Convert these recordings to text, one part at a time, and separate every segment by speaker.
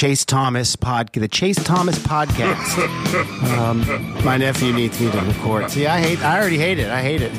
Speaker 1: Chase Thomas pod, the Chase Thomas podcast. um, my nephew needs me to record. See, I hate. I already hate it. I hate it.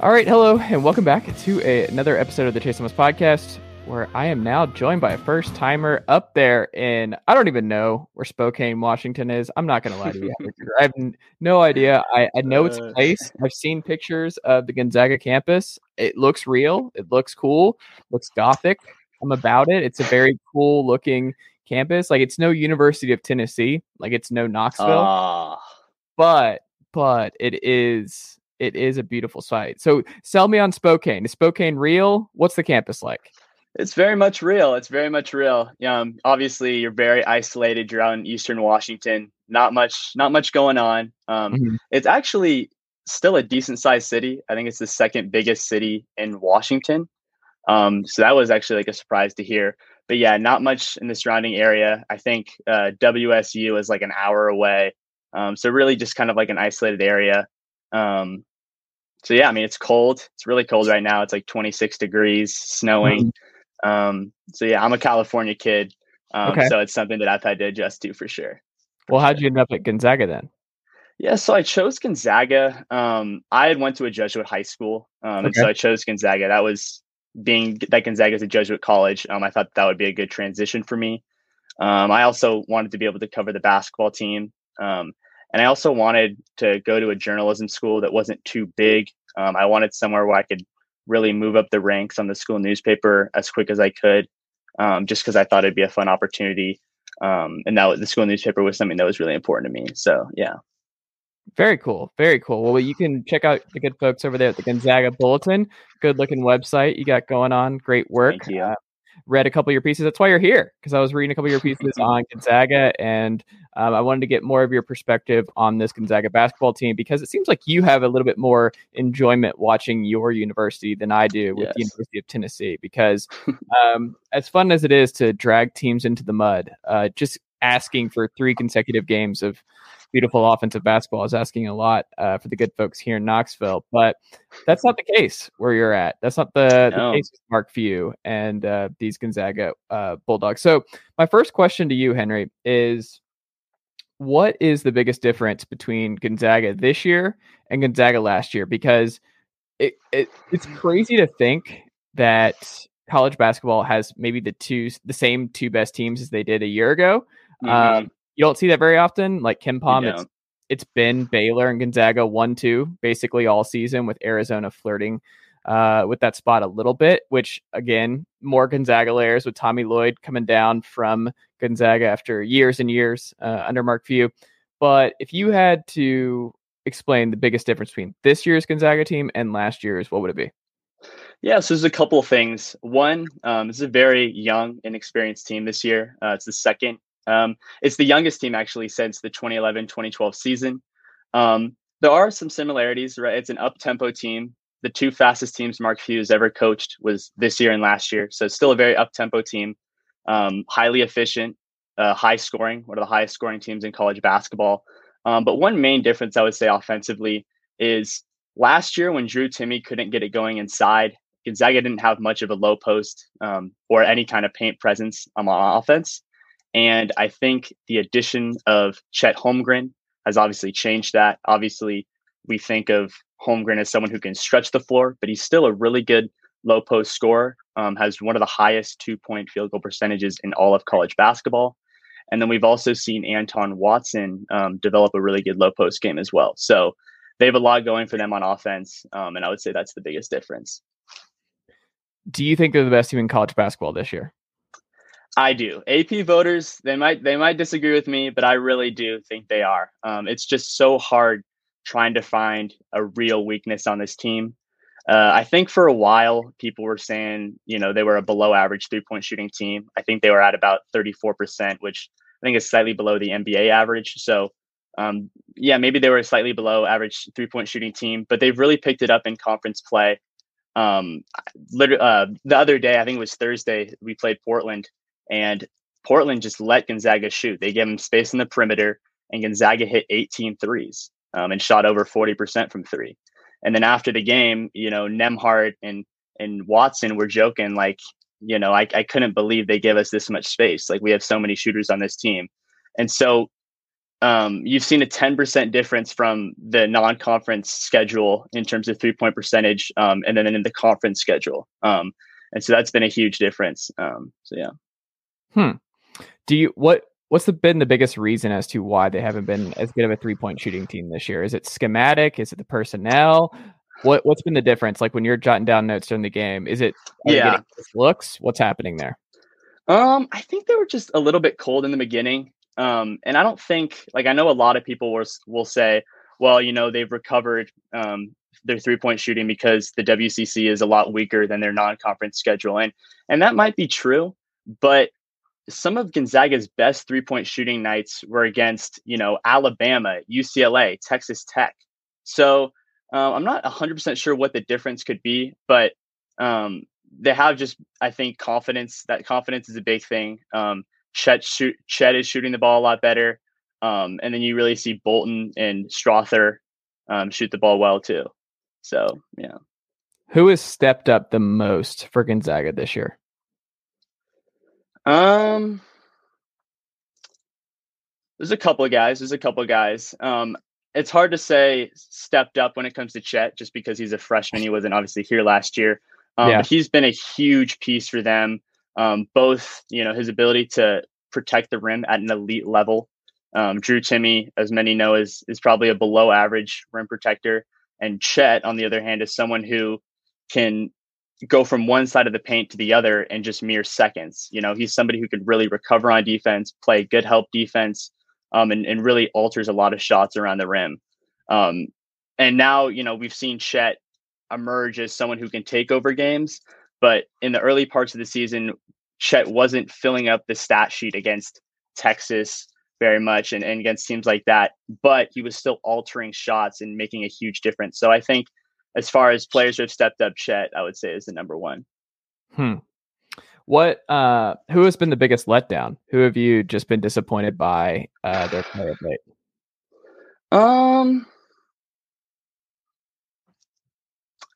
Speaker 2: All right, hello, and welcome back to a, another episode of the Chase Thomas podcast, where I am now joined by a first timer up there in I don't even know where Spokane, Washington is. I'm not going to lie to you. I have n- no idea. I, I know it's a place. I've seen pictures of the Gonzaga campus. It looks real. It looks cool. Looks gothic. I'm about it. It's a very cool looking campus. Like it's no University of Tennessee, like it's no Knoxville,
Speaker 3: Ah,
Speaker 2: but but it is it is a beautiful site. So sell me on Spokane. Is Spokane real? What's the campus like?
Speaker 3: it's very much real. It's very much real. Um, obviously, you're very isolated. You're out in Eastern Washington. Not much, not much going on. Um,
Speaker 2: Mhm.
Speaker 3: It's actually still a decent sized city. I think it's the second biggest city in Washington. Um, so that was actually like a surprise to hear. But yeah, not much in the surrounding area. I think uh, WSU is like an hour away. Um, so really, just kind of like an isolated area. Um, so yeah, I mean, it's cold. It's really cold right now. It's like 26 degrees, snowing. Um, so yeah, I'm a California kid. Um,
Speaker 2: Okay.
Speaker 3: so it's something that I've had to adjust to for sure.
Speaker 2: Well, how'd you end up at Gonzaga then?
Speaker 3: Yeah, so I chose Gonzaga. Um, I had went to a Jesuit high school, um, and so I chose Gonzaga. That was being that Gonzaga is a Jesuit college. Um, I thought that would be a good transition for me. Um, I also wanted to be able to cover the basketball team, um, and I also wanted to go to a journalism school that wasn't too big. Um, I wanted somewhere where I could really move up the ranks on the school newspaper as quick as I could, um, just because I thought it'd be a fun opportunity. Um, and that the school newspaper was something that was really important to me. So yeah.
Speaker 2: Very cool. Very cool. Well, you can check out the good folks over there at the Gonzaga Bulletin. Good looking website you got going on. Great work.
Speaker 3: Thank you.
Speaker 2: Uh, read a couple of your pieces. That's why you're here because I was reading a couple of your pieces on Gonzaga, and um, I wanted to get more of your perspective on this Gonzaga basketball team because it seems like you have a little bit more enjoyment watching your university than I do with the University of Tennessee. Because um, as fun as it is to drag teams into the mud, uh, just asking for three consecutive games of beautiful offensive basketball is asking a lot uh, for the good folks here in Knoxville. But that's not the case where you're at. That's not the, the case with Mark Few and uh, these Gonzaga uh, Bulldogs. So my first question to you, Henry, is what is the biggest difference between Gonzaga this year and Gonzaga last year? Because it, it it's crazy to think that college basketball has maybe the two the same two best teams as they did a year ago.
Speaker 3: Mhm.
Speaker 2: Um, you don't see that very often. Like KenPom, it's it's been Baylor and Gonzaga one two basically all season with Arizona flirting uh, with that spot a little bit. Which again, more Gonzaga layers with Tommy Lloyd coming down from Gonzaga after years and years uh, under Mark Few. But if you had to explain the biggest difference between this year's Gonzaga team and last year's, what would it be?
Speaker 3: Yeah, so there's a couple of things. One, um, is a very young, inexperienced team this year. Uh, it's the second. Um, it's the youngest team actually since the 2011-2012 season. Um, there are some similarities, right? It's an up-tempo team. The two fastest teams Mark Few ever coached was this year and last year, so it's still a very up-tempo team. Um, highly efficient, uh, high scoring, one of the highest scoring teams in college basketball. Um, but one main difference I would say offensively is last year when Drew Timme couldn't get it going inside, Gonzaga didn't have much of a low post um, or any kind of paint presence on offense. And I think the addition of Chet Holmgren has obviously changed that. Obviously, we think of Holmgren as someone who can stretch the floor, but he's still a really good low post scorer, um, has one of the highest two point field goal percentages in all of college basketball. And then we've also seen Anton Watson um, develop a really good low post game as well. So they have a lot going for them on offense. Um, and I would say that's the biggest difference.
Speaker 2: Do you think they're the best team in college basketball this year?
Speaker 3: I do. AP voters, they might they might disagree with me, but I really do think they are. Um, it's just so hard trying to find a real weakness on this team. Uh, I think for a while people were saying, you know, they were a below average three point shooting team. I think they were at about 34%, which I think is slightly below the NBA average. So, um, yeah, maybe they were a slightly below average three point shooting team, but they've really picked it up in conference play. Um, literally, uh, the other day, I think it was Thursday, we played Portland, and Portland just let Gonzaga shoot. They gave them space in the perimeter, and Gonzaga hit 18 threes um, and shot over 40% from three. And then after the game, you know, Nembhard and and Watson were joking like, you know, I, I couldn't believe they give us this much space. Like we have so many shooters on this team. And so um, you've seen a 10% difference from the non-conference schedule in terms of three-point percentage um, and then in the conference schedule. Um, and so that's been a huge difference. Um, so yeah.
Speaker 2: Hmm. Do you what what's the, been the biggest reason as to why they haven't been as good of a three-point shooting team this year? Is it schematic? Is it the personnel? What what's been the difference? Like when you're jotting down notes during the game, is it
Speaker 3: yeah
Speaker 2: looks? What's happening there?
Speaker 3: Um, I think they were just a little bit cold in the beginning. Um, and I don't think like I know a lot of people will will say, well, you know, they've recovered um, their three point shooting because the WCC is a lot weaker than their non conference schedule, and and that might be true, but some of Gonzaga's best three point shooting nights were against you know Alabama, UCLA, Texas Tech. So uh, I'm not 100% sure what the difference could be, but um, they have just, I think, confidence. That confidence is a big thing. Um, Chet, shoot, Chet is shooting the ball a lot better. Um, and then you really see Bolton and Strawther um, shoot the ball well too. So, yeah.
Speaker 2: Who has stepped up the most for Gonzaga this year?
Speaker 3: Um, there's a couple of guys. There's a couple of guys. Um, it's hard to say stepped up when it comes to Chet just because he's a freshman. He wasn't obviously here last year. Um, yeah. he's been a huge piece for them. Um, both, you know, his ability to protect the rim at an elite level. Um, Drew Timme, as many know, is is probably a below average rim protector, and Chet, on the other hand, is someone who can go from one side of the paint to the other in just mere seconds. You know, he's somebody who can really recover on defense, play good help defense, um, and, and really alters a lot of shots around the rim. Um, and now, you know, we've seen Chet emerge as someone who can take over games. But in the early parts of the season, Chet wasn't filling up the stat sheet against Texas very much and, and against teams like that, but he was still altering shots and making a huge difference. So I think as far as players who have stepped up, Chet, I would say is the number one.
Speaker 2: Hmm. What uh who has been the biggest letdown? Who have you just been disappointed by uh their play of late?
Speaker 3: Um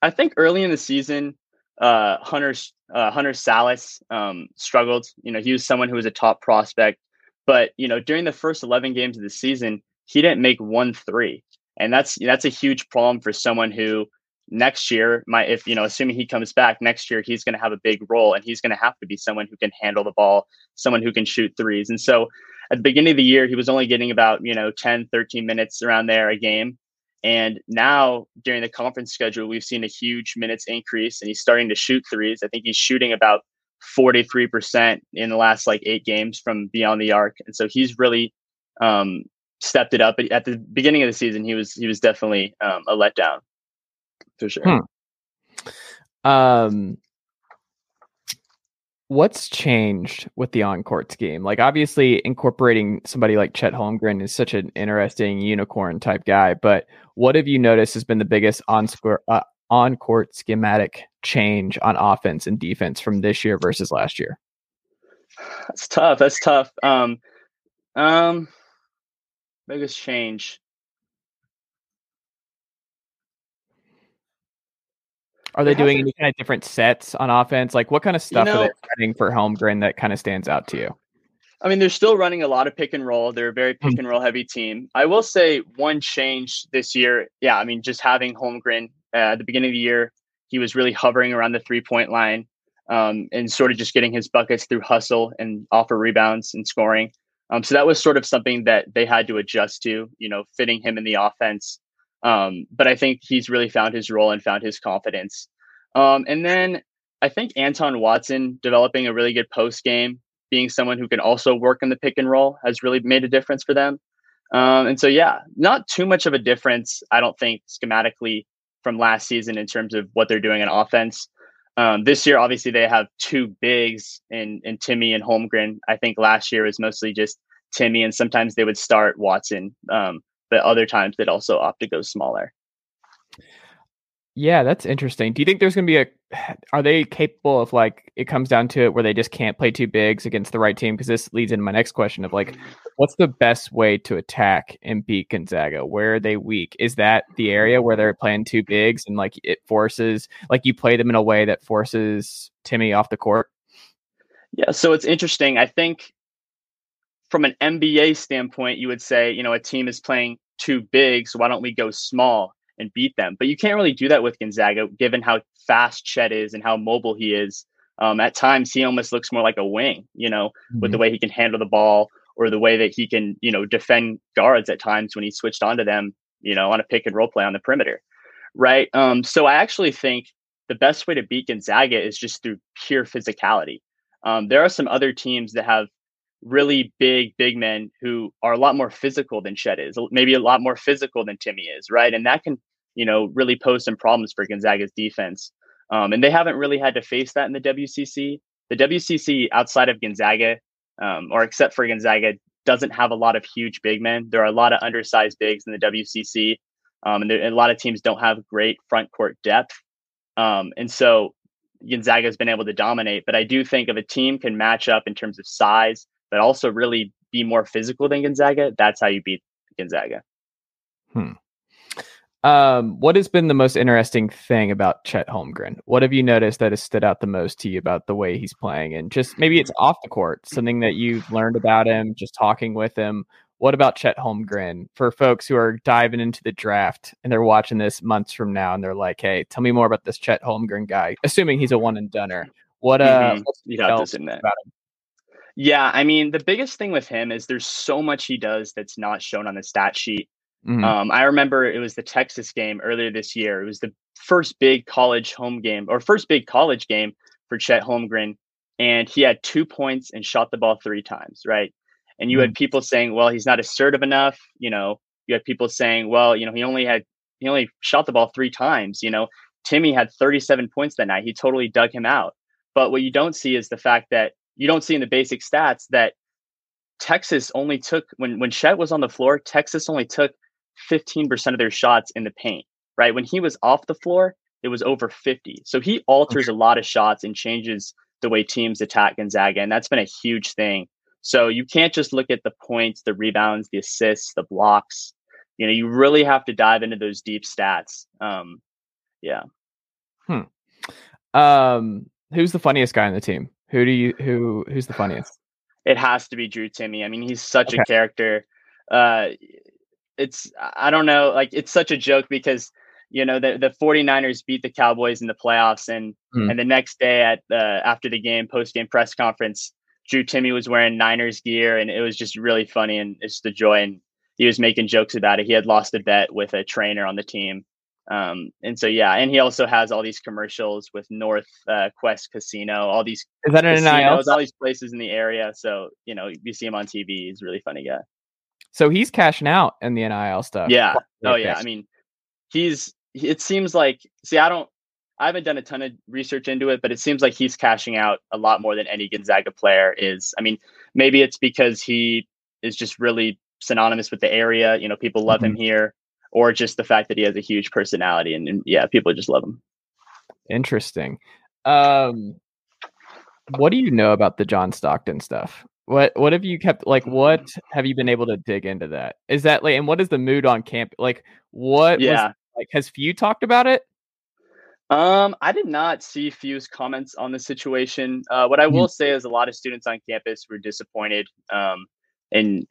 Speaker 3: I think early in the season, uh Hunter uh, Hunter Sallis um struggled. You know, he was someone who was a top prospect, but you know, during the first 11 games of the season, he didn't make one three. And that's that's a huge problem for someone who next year, my if you know, assuming he comes back next year, he's going to have a big role, and he's going to have to be someone who can handle the ball, someone who can shoot threes. And so, at the beginning of the year, he was only getting about you know 10, 13 minutes around there a game. And now during the conference schedule, we've seen a huge minutes increase, and he's starting to shoot threes. I think he's shooting about 43% in the last like eight games from beyond the arc. And so he's really um, stepped it up. At the beginning of the season, he was he was definitely um, a letdown for sure. Hmm.
Speaker 2: Um, what's changed with the on-court scheme? Like, obviously, incorporating somebody like Chet Holmgren is such an interesting unicorn type guy. But what have you noticed has been the biggest on-court uh, on-court schematic change on offense and defense from this year versus last year?
Speaker 3: That's tough. That's tough. Um, um, biggest change.
Speaker 2: Are they doing any kind of different sets on offense? Like what kind of stuff you know, are they running for Holmgren that kind of stands out to you?
Speaker 3: I mean, they're still running a lot of pick and roll. They're a very pick hmm. and roll heavy team. I will say one change this year. Yeah, I mean, just having Holmgren uh, at the beginning of the year, he was really hovering around the three point line um, and sort of just getting his buckets through hustle and offer rebounds and scoring. Um, so that was sort of something that they had to adjust to, you know, fitting him in the offense um, but I think he's really found his role and found his confidence. Um, and then I think Anton Watson developing a really good post game, being someone who can also work in the pick and roll, has really made a difference for them. Um, and so, yeah, not too much of a difference, I don't think, schematically from last season in terms of what they're doing in offense. Um, this year, obviously, they have two bigs in, in Timme and Holmgren. I think last year was mostly just Timme, and sometimes they would start Watson. Um, but other times they'd also opt to go smaller.
Speaker 2: Yeah, that's interesting. Do you think there's going to be a? Are they capable of like it comes down to it where they just can't play two bigs against the right team? Because this leads into my next question of like, what's the best way to attack and beat Gonzaga? Where are they weak? Is that the area where they're playing two bigs and like it forces like you play them in a way that forces Timme off the court?
Speaker 3: Yeah, so it's interesting. I think from an NBA standpoint, you would say, you know, a team is playing too big, so why don't we go small and beat them? But you can't really do that with Gonzaga, given how fast Chet is and how mobile he is. Um, at times, he almost looks more like a wing, you know, mm-hmm. with the mm-hmm. way he can handle the ball or the way that he can, you know, defend guards at times when he switched onto them, you know, on a pick and roll play on the perimeter, right? Um, so I actually think the best way to beat Gonzaga is just through pure physicality. Um, there are some other teams that have really big, big men who are a lot more physical than Chet is, maybe a lot more physical than Timme is, right? And that can, you know, really pose some problems for Gonzaga's defense. Um, and they haven't really had to face that in the WCC. The WCC outside of Gonzaga, um, or except for Gonzaga, doesn't have a lot of huge big men. There are a lot of undersized bigs in the WCC, um, and, there, and, a lot of teams don't have great front court depth. Um, and so Gonzaga has been able to dominate. But I do think if a team can match up in terms of size, but also really be more physical than Gonzaga, that's how you beat Gonzaga.
Speaker 2: Hmm. Um, what has been the most interesting thing about Chet Holmgren? What have you noticed that has stood out the most to you about the way he's playing? And just maybe it's off the court, something that you've learned about him, just talking with him. What about Chet Holmgren for folks who are diving into the draft and they're watching this months from now and they're like, "Hey, tell me more about this Chet Holmgren guy." Assuming he's a one and doneer, what uh, mm-hmm. to about him?
Speaker 3: Yeah, I mean, the biggest thing with him is there's so much he does that's not shown on the stat sheet. Mm-hmm. Um, I remember it was the Texas game earlier this year. It was the first big college home game or first big college game for Chet Holmgren, and he had two points and shot the ball three times. Right, and you mm-hmm. had people saying, "Well, he's not assertive enough." You know, you had people saying, "Well, you know, he only had he only shot the ball three times." You know, Timme had 37 points that night. He totally dug him out. But what you don't see is the fact that you don't see in the basic stats that Texas only took when when Chet was on the floor, Texas only took 15% of their shots in the paint, right? When he was off the floor, it was over 50. So he alters okay. a lot of shots and changes the way teams attack Gonzaga. And that's been a huge thing. So you can't just look at the points, the rebounds, the assists, the blocks. You know, you really have to dive into those deep stats. Um, yeah.
Speaker 2: Hmm. Um, who's the funniest guy on the team? Who do you who who's the funniest?
Speaker 3: It has to be Drew Timme. I mean, he's such okay. a character. Uh, it's I don't know, like it's such a joke because you know the the 49ers beat the Cowboys in the playoffs and mm. and the next day at uh, after the game post game press conference Drew Timme was wearing Niners gear and it was just really funny and it's the joy and he was making jokes about it. He had lost a bet with a trainer on the team. Um, and so yeah, and he also has all these commercials with North uh, Quest Casino, all these
Speaker 2: is that an
Speaker 3: casinos, all these places in the area. So you know, you see him on TV. He's a really funny guy.
Speaker 2: So he's cashing out in the NIL stuff.
Speaker 3: Yeah. Oh yeah. I mean, he's. It seems like. See, I don't. I haven't done a ton of research into it, but it seems like he's cashing out a lot more than any Gonzaga player is. I mean, maybe it's because he is just really synonymous with the area. You know, people love mm-hmm. him here, or just the fact that he has a huge personality, and, and yeah, people just love him.
Speaker 2: Interesting. Um, what do you know about the John Stockton stuff? What what have you kept like what have you been able to dig into that? Is that like and what is the mood on camp? Like what
Speaker 3: yeah.
Speaker 2: Was, like has Few talked about it?
Speaker 3: Um, I did not see Few's comments on the situation. Uh, what I will mm. say is a lot of students on campus were disappointed, um, and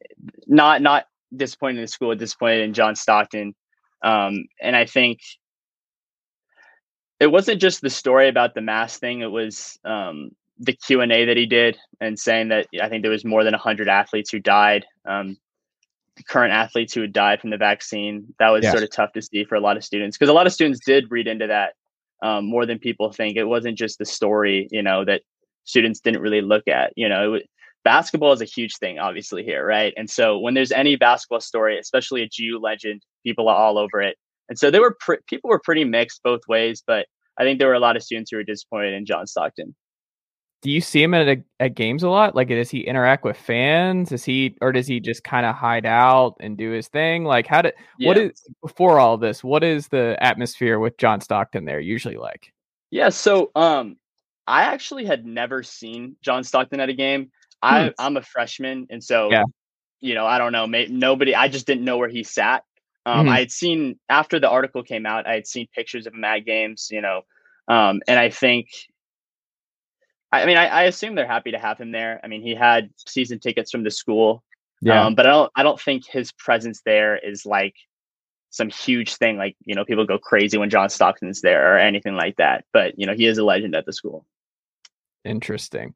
Speaker 3: not not disappointed in the school, disappointed in John Stockton. Um, and I think it wasn't just the story about the mass thing. It was um, the Q and A that he did and saying that I think there was more than hundred athletes who died. Um, current athletes who had died from the vaccine. That was yes. sort of tough to see for a lot of students because a lot of students did read into that um, more than people think. It wasn't just the story, you know, that students didn't really look at. You know, it, basketball is a huge thing, obviously here, right? And so when there's any basketball story, especially a GU legend, people are all over it. And so they were pre- people were pretty mixed both ways, but I think there were a lot of students who were disappointed in John Stockton
Speaker 2: do you see him at a, at games a lot? Like, does he interact with fans? Is he or does he just kind of hide out and do his thing? Like, how did yeah. what is before all this? What is the atmosphere with John Stockton there usually like?
Speaker 3: Yeah, so um, I actually had never seen John Stockton at a game. I hmm. I'm a freshman, and so yeah. you know I don't know. May, nobody. I just didn't know where he sat. Um, mm-hmm. I had seen after the article came out, I had seen pictures of him at games. You know, um, and I think I mean, I, I, assume they're happy to have him there. I mean, he had season tickets from the school.
Speaker 2: Yeah.
Speaker 3: Um, but I don't I don't think his presence there is like some huge thing like, you know, people go crazy when John Stockton's there or anything like that. But, you know, he is a legend at the school.
Speaker 2: Interesting.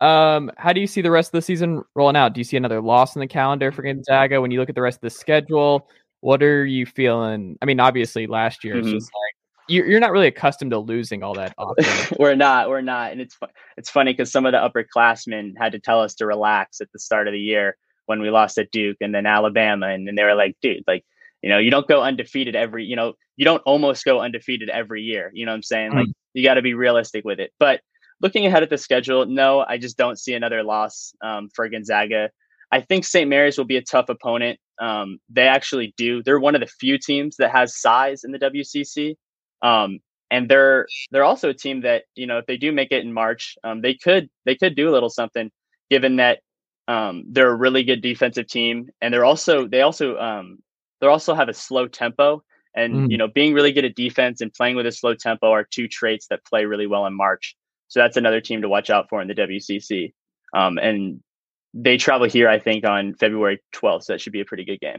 Speaker 2: Um, how do you see the rest of the season rolling out? Do you see another loss in the calendar for Gonzaga when you look at the rest of the schedule? What are you feeling? I mean, obviously last year mm-hmm. it's just like you're not really accustomed to losing all that
Speaker 3: often. we're not, we're not, and it's it's funny because some of the upperclassmen had to tell us to relax at the start of the year when we lost at Duke and then Alabama, and then they were like, dude, like you know, you don't go undefeated every, you know, you don't almost go undefeated every year. You know what I'm saying? Mm-hmm. Like you got to be realistic with it. But looking ahead at the schedule, no, I just don't see another loss um, for Gonzaga. I think St. Mary's will be a tough opponent. Um, they actually do. They're one of the few teams that has size in the WCC, um, and they're they're also a team that you know if they do make it in March, um, they could they could do a little something. Given that um, they're a really good defensive team, and they're also they also um, they also have a slow tempo. And mm. you know, being really good at defense and playing with a slow tempo are two traits that play really well in March. So that's another team to watch out for in the WCC. Um, and they travel here, I think, on February 12th. So that should be a pretty good game.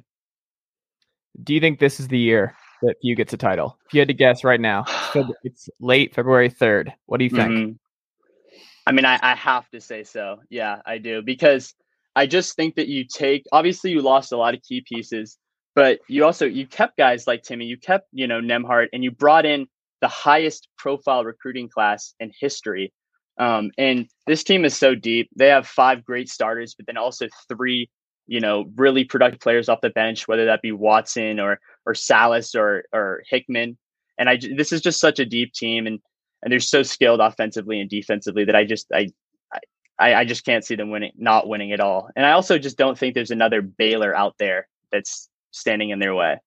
Speaker 2: Do GU think this is the year that you gets a title? If you had to guess right now, it's late February 3rd. What do you think? Mm-hmm.
Speaker 3: I mean, I, I have to say so. Yeah, I do. Because I just think that you take, obviously, you lost a lot of key pieces, but you also, you kept guys like Timme, you kept, you know, Nembhard, and you brought in the highest profile recruiting class in history. Um, and this team is so deep. They have five great starters, but then also three, you know, really productive players off the bench, whether that be Watson or or Sallis or or Hickman. And I this is just such a deep team, and and they're so skilled offensively and defensively that I just I. I, I just can't see them winning, not winning at all. And I also just don't think there's another Baylor out there that's standing in their way.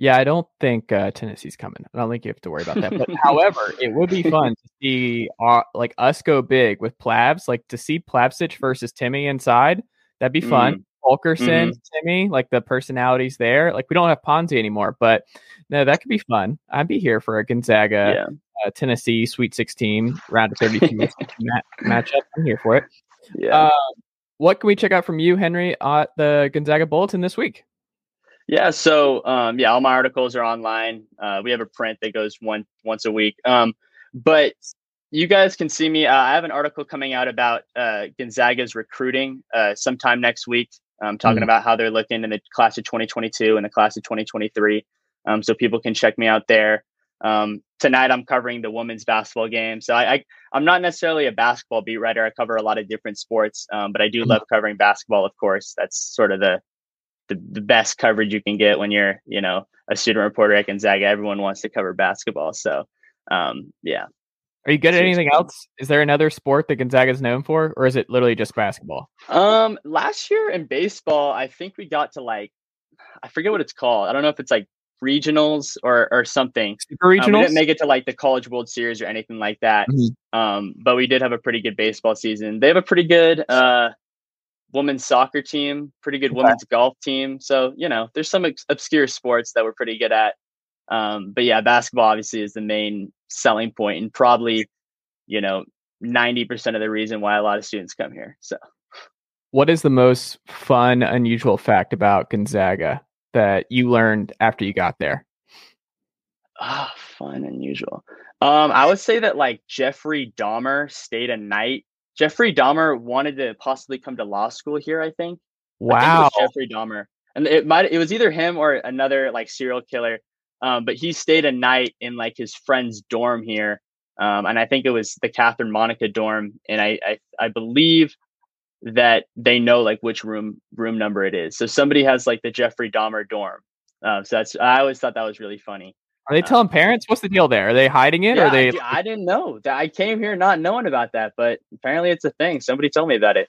Speaker 2: Yeah, I don't think uh, Tennessee's coming. I don't think you have to worry about that. But however, it would be fun to see uh, like us go big with Plavs, like to see Plavsic versus Timme inside. That'd be fun. Mm. Fulkerson, mm. Timme, like the personalities there. Like we don't have Ponzi anymore, but no, that could be fun. I'd be here for a Gonzaga, yeah. uh, Tennessee Sweet 16 round of 32 mat- matchup. I'm here for it. Yeah. Uh, what can we check out from you, Henry, at the Gonzaga Bulletin this week?
Speaker 3: Yeah, so um, yeah, all my articles are online. Uh, we have a print that goes one once a week. Um, but you guys can see me. Uh, I have an article coming out about uh, Gonzaga's recruiting uh, sometime next week. I'm talking mm-hmm. about how they're looking in the class of 2022 and the class of 2023. Um, so people can check me out there. Um, tonight I'm covering the women's basketball game. So I, I am not necessarily a basketball beat writer. I cover a lot of different sports, um, but I do mm-hmm. love covering basketball. Of course, that's sort of the the, the best coverage you can get when you're, you know, a student reporter at Gonzaga. Everyone wants to cover basketball. So, um, yeah.
Speaker 2: Are you good at anything else? Is there another sport that Gonzaga is known for, or is it literally just basketball?
Speaker 3: Um, last year in baseball, I think we got to like, I forget what it's called. I don't know if it's like regionals or or something.
Speaker 2: Super regionals. Um, we
Speaker 3: didn't make it to like the College World Series or anything like that. Mm-hmm. Um, but we did have a pretty good baseball season. They have a pretty good uh women's soccer team, pretty good okay. women's golf team. So, you know, there's some ex- obscure sports that we're pretty good at. Um, but yeah, basketball obviously is the main selling point and probably, you know, 90% of the reason why a lot of students come here. So,
Speaker 2: what is the most fun, unusual fact about Gonzaga that you learned after you got there?
Speaker 3: Ah, oh, fun, unusual. Um, I would say that like Jeffrey Dahmer stayed a night Jeffrey Dahmer wanted to possibly come to law school here. I think.
Speaker 2: Wow.
Speaker 3: I think Jeffrey Dahmer, and it might it was either him or another like serial killer. Um, but he stayed a night in like his friend's dorm here, um, and I think it was the Catherine Monica dorm, and I, I I believe that they know like which room room number it is. So somebody has like the Jeffrey Dahmer dorm. Uh, so that's I always thought that was really funny.
Speaker 2: Are they telling parents? What's the deal there? Are they hiding it?
Speaker 3: Yeah,
Speaker 2: or they?
Speaker 3: I, I, didn't know. I came here not knowing about that, but apparently it's a thing. Somebody told me about it.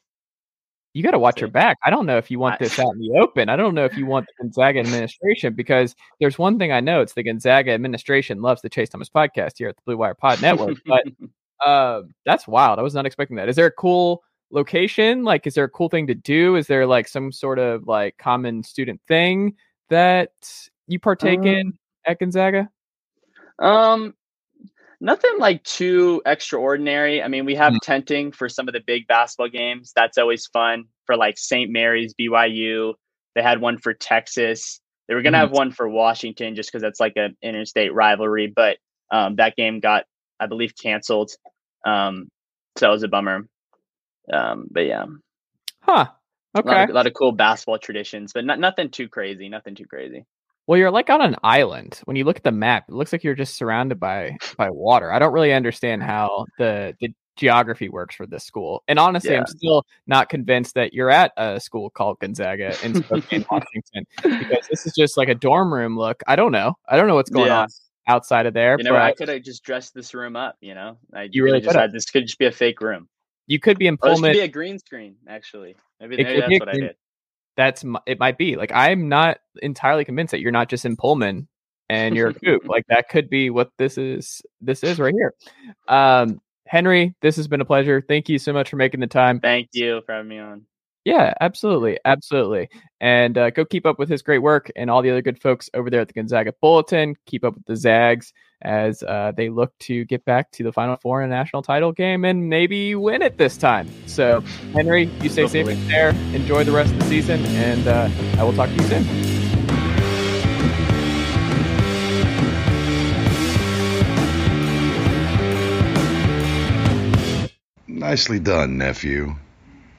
Speaker 2: You got to watch your back. I don't know if you want this out in the open. I don't know if you want the Gonzaga administration because there's one thing I know: it's the Gonzaga administration loves the Chase Thomas podcast here at the Blue Wire Pod Network. But uh, that's wild. I was not expecting that. Is there a cool location? Like, is there a cool thing to do? Is there like some sort of like common student thing that you partake um, in? At Gonzaga?
Speaker 3: Um, Nothing like too extraordinary. I mean, we have
Speaker 2: Mm.
Speaker 3: tenting for some of the big basketball games. That's always fun for like St. Mary's, BYU. They had one for Texas. They were going to
Speaker 2: Mhm.
Speaker 3: have one for Washington just because that's like an interstate rivalry, but um, that game got, I believe, canceled. Um, so that was a bummer. Um, but yeah,
Speaker 2: Huh.
Speaker 3: a, lot
Speaker 2: Okay.
Speaker 3: of, a lot of cool basketball traditions, but not, nothing too crazy. Nothing too crazy.
Speaker 2: Well, you're like on an island. When you look at the map, it looks like you're just surrounded by by water. I don't really understand how the the geography works for this school. And honestly, I'm still not convinced that you're at a school called Gonzaga in Spokane, Washington, because this is just like a dorm room look. I don't know. I don't know what's going
Speaker 3: Yeah.
Speaker 2: on outside of there.
Speaker 3: You know, I could have just dressed this room up. You know, I
Speaker 2: You really
Speaker 3: just had this could just be a fake room.
Speaker 2: you could be in oh,
Speaker 3: Or this could be a green screen. Actually, maybe, maybe that's what I did.
Speaker 2: That's it. Might be like I'm not entirely convinced that you're not just in Pullman and you're a coop. like that could be what this is. This is right here. Um, Henry, this has been a pleasure. Thank you so much for making the time.
Speaker 3: Thank you for having me on.
Speaker 2: Yeah, absolutely, absolutely. And uh, go keep up with his great work and all the other good folks over there at the Gonzaga Bulletin. Keep up with the Zags as uh, they look to get back to the Final Four in a national title game and maybe win it this time. So, Henry, you stay safe
Speaker 3: Hopefully.
Speaker 2: there. Enjoy the rest of the season, and uh, I will talk to you soon.
Speaker 4: Nicely done, nephew.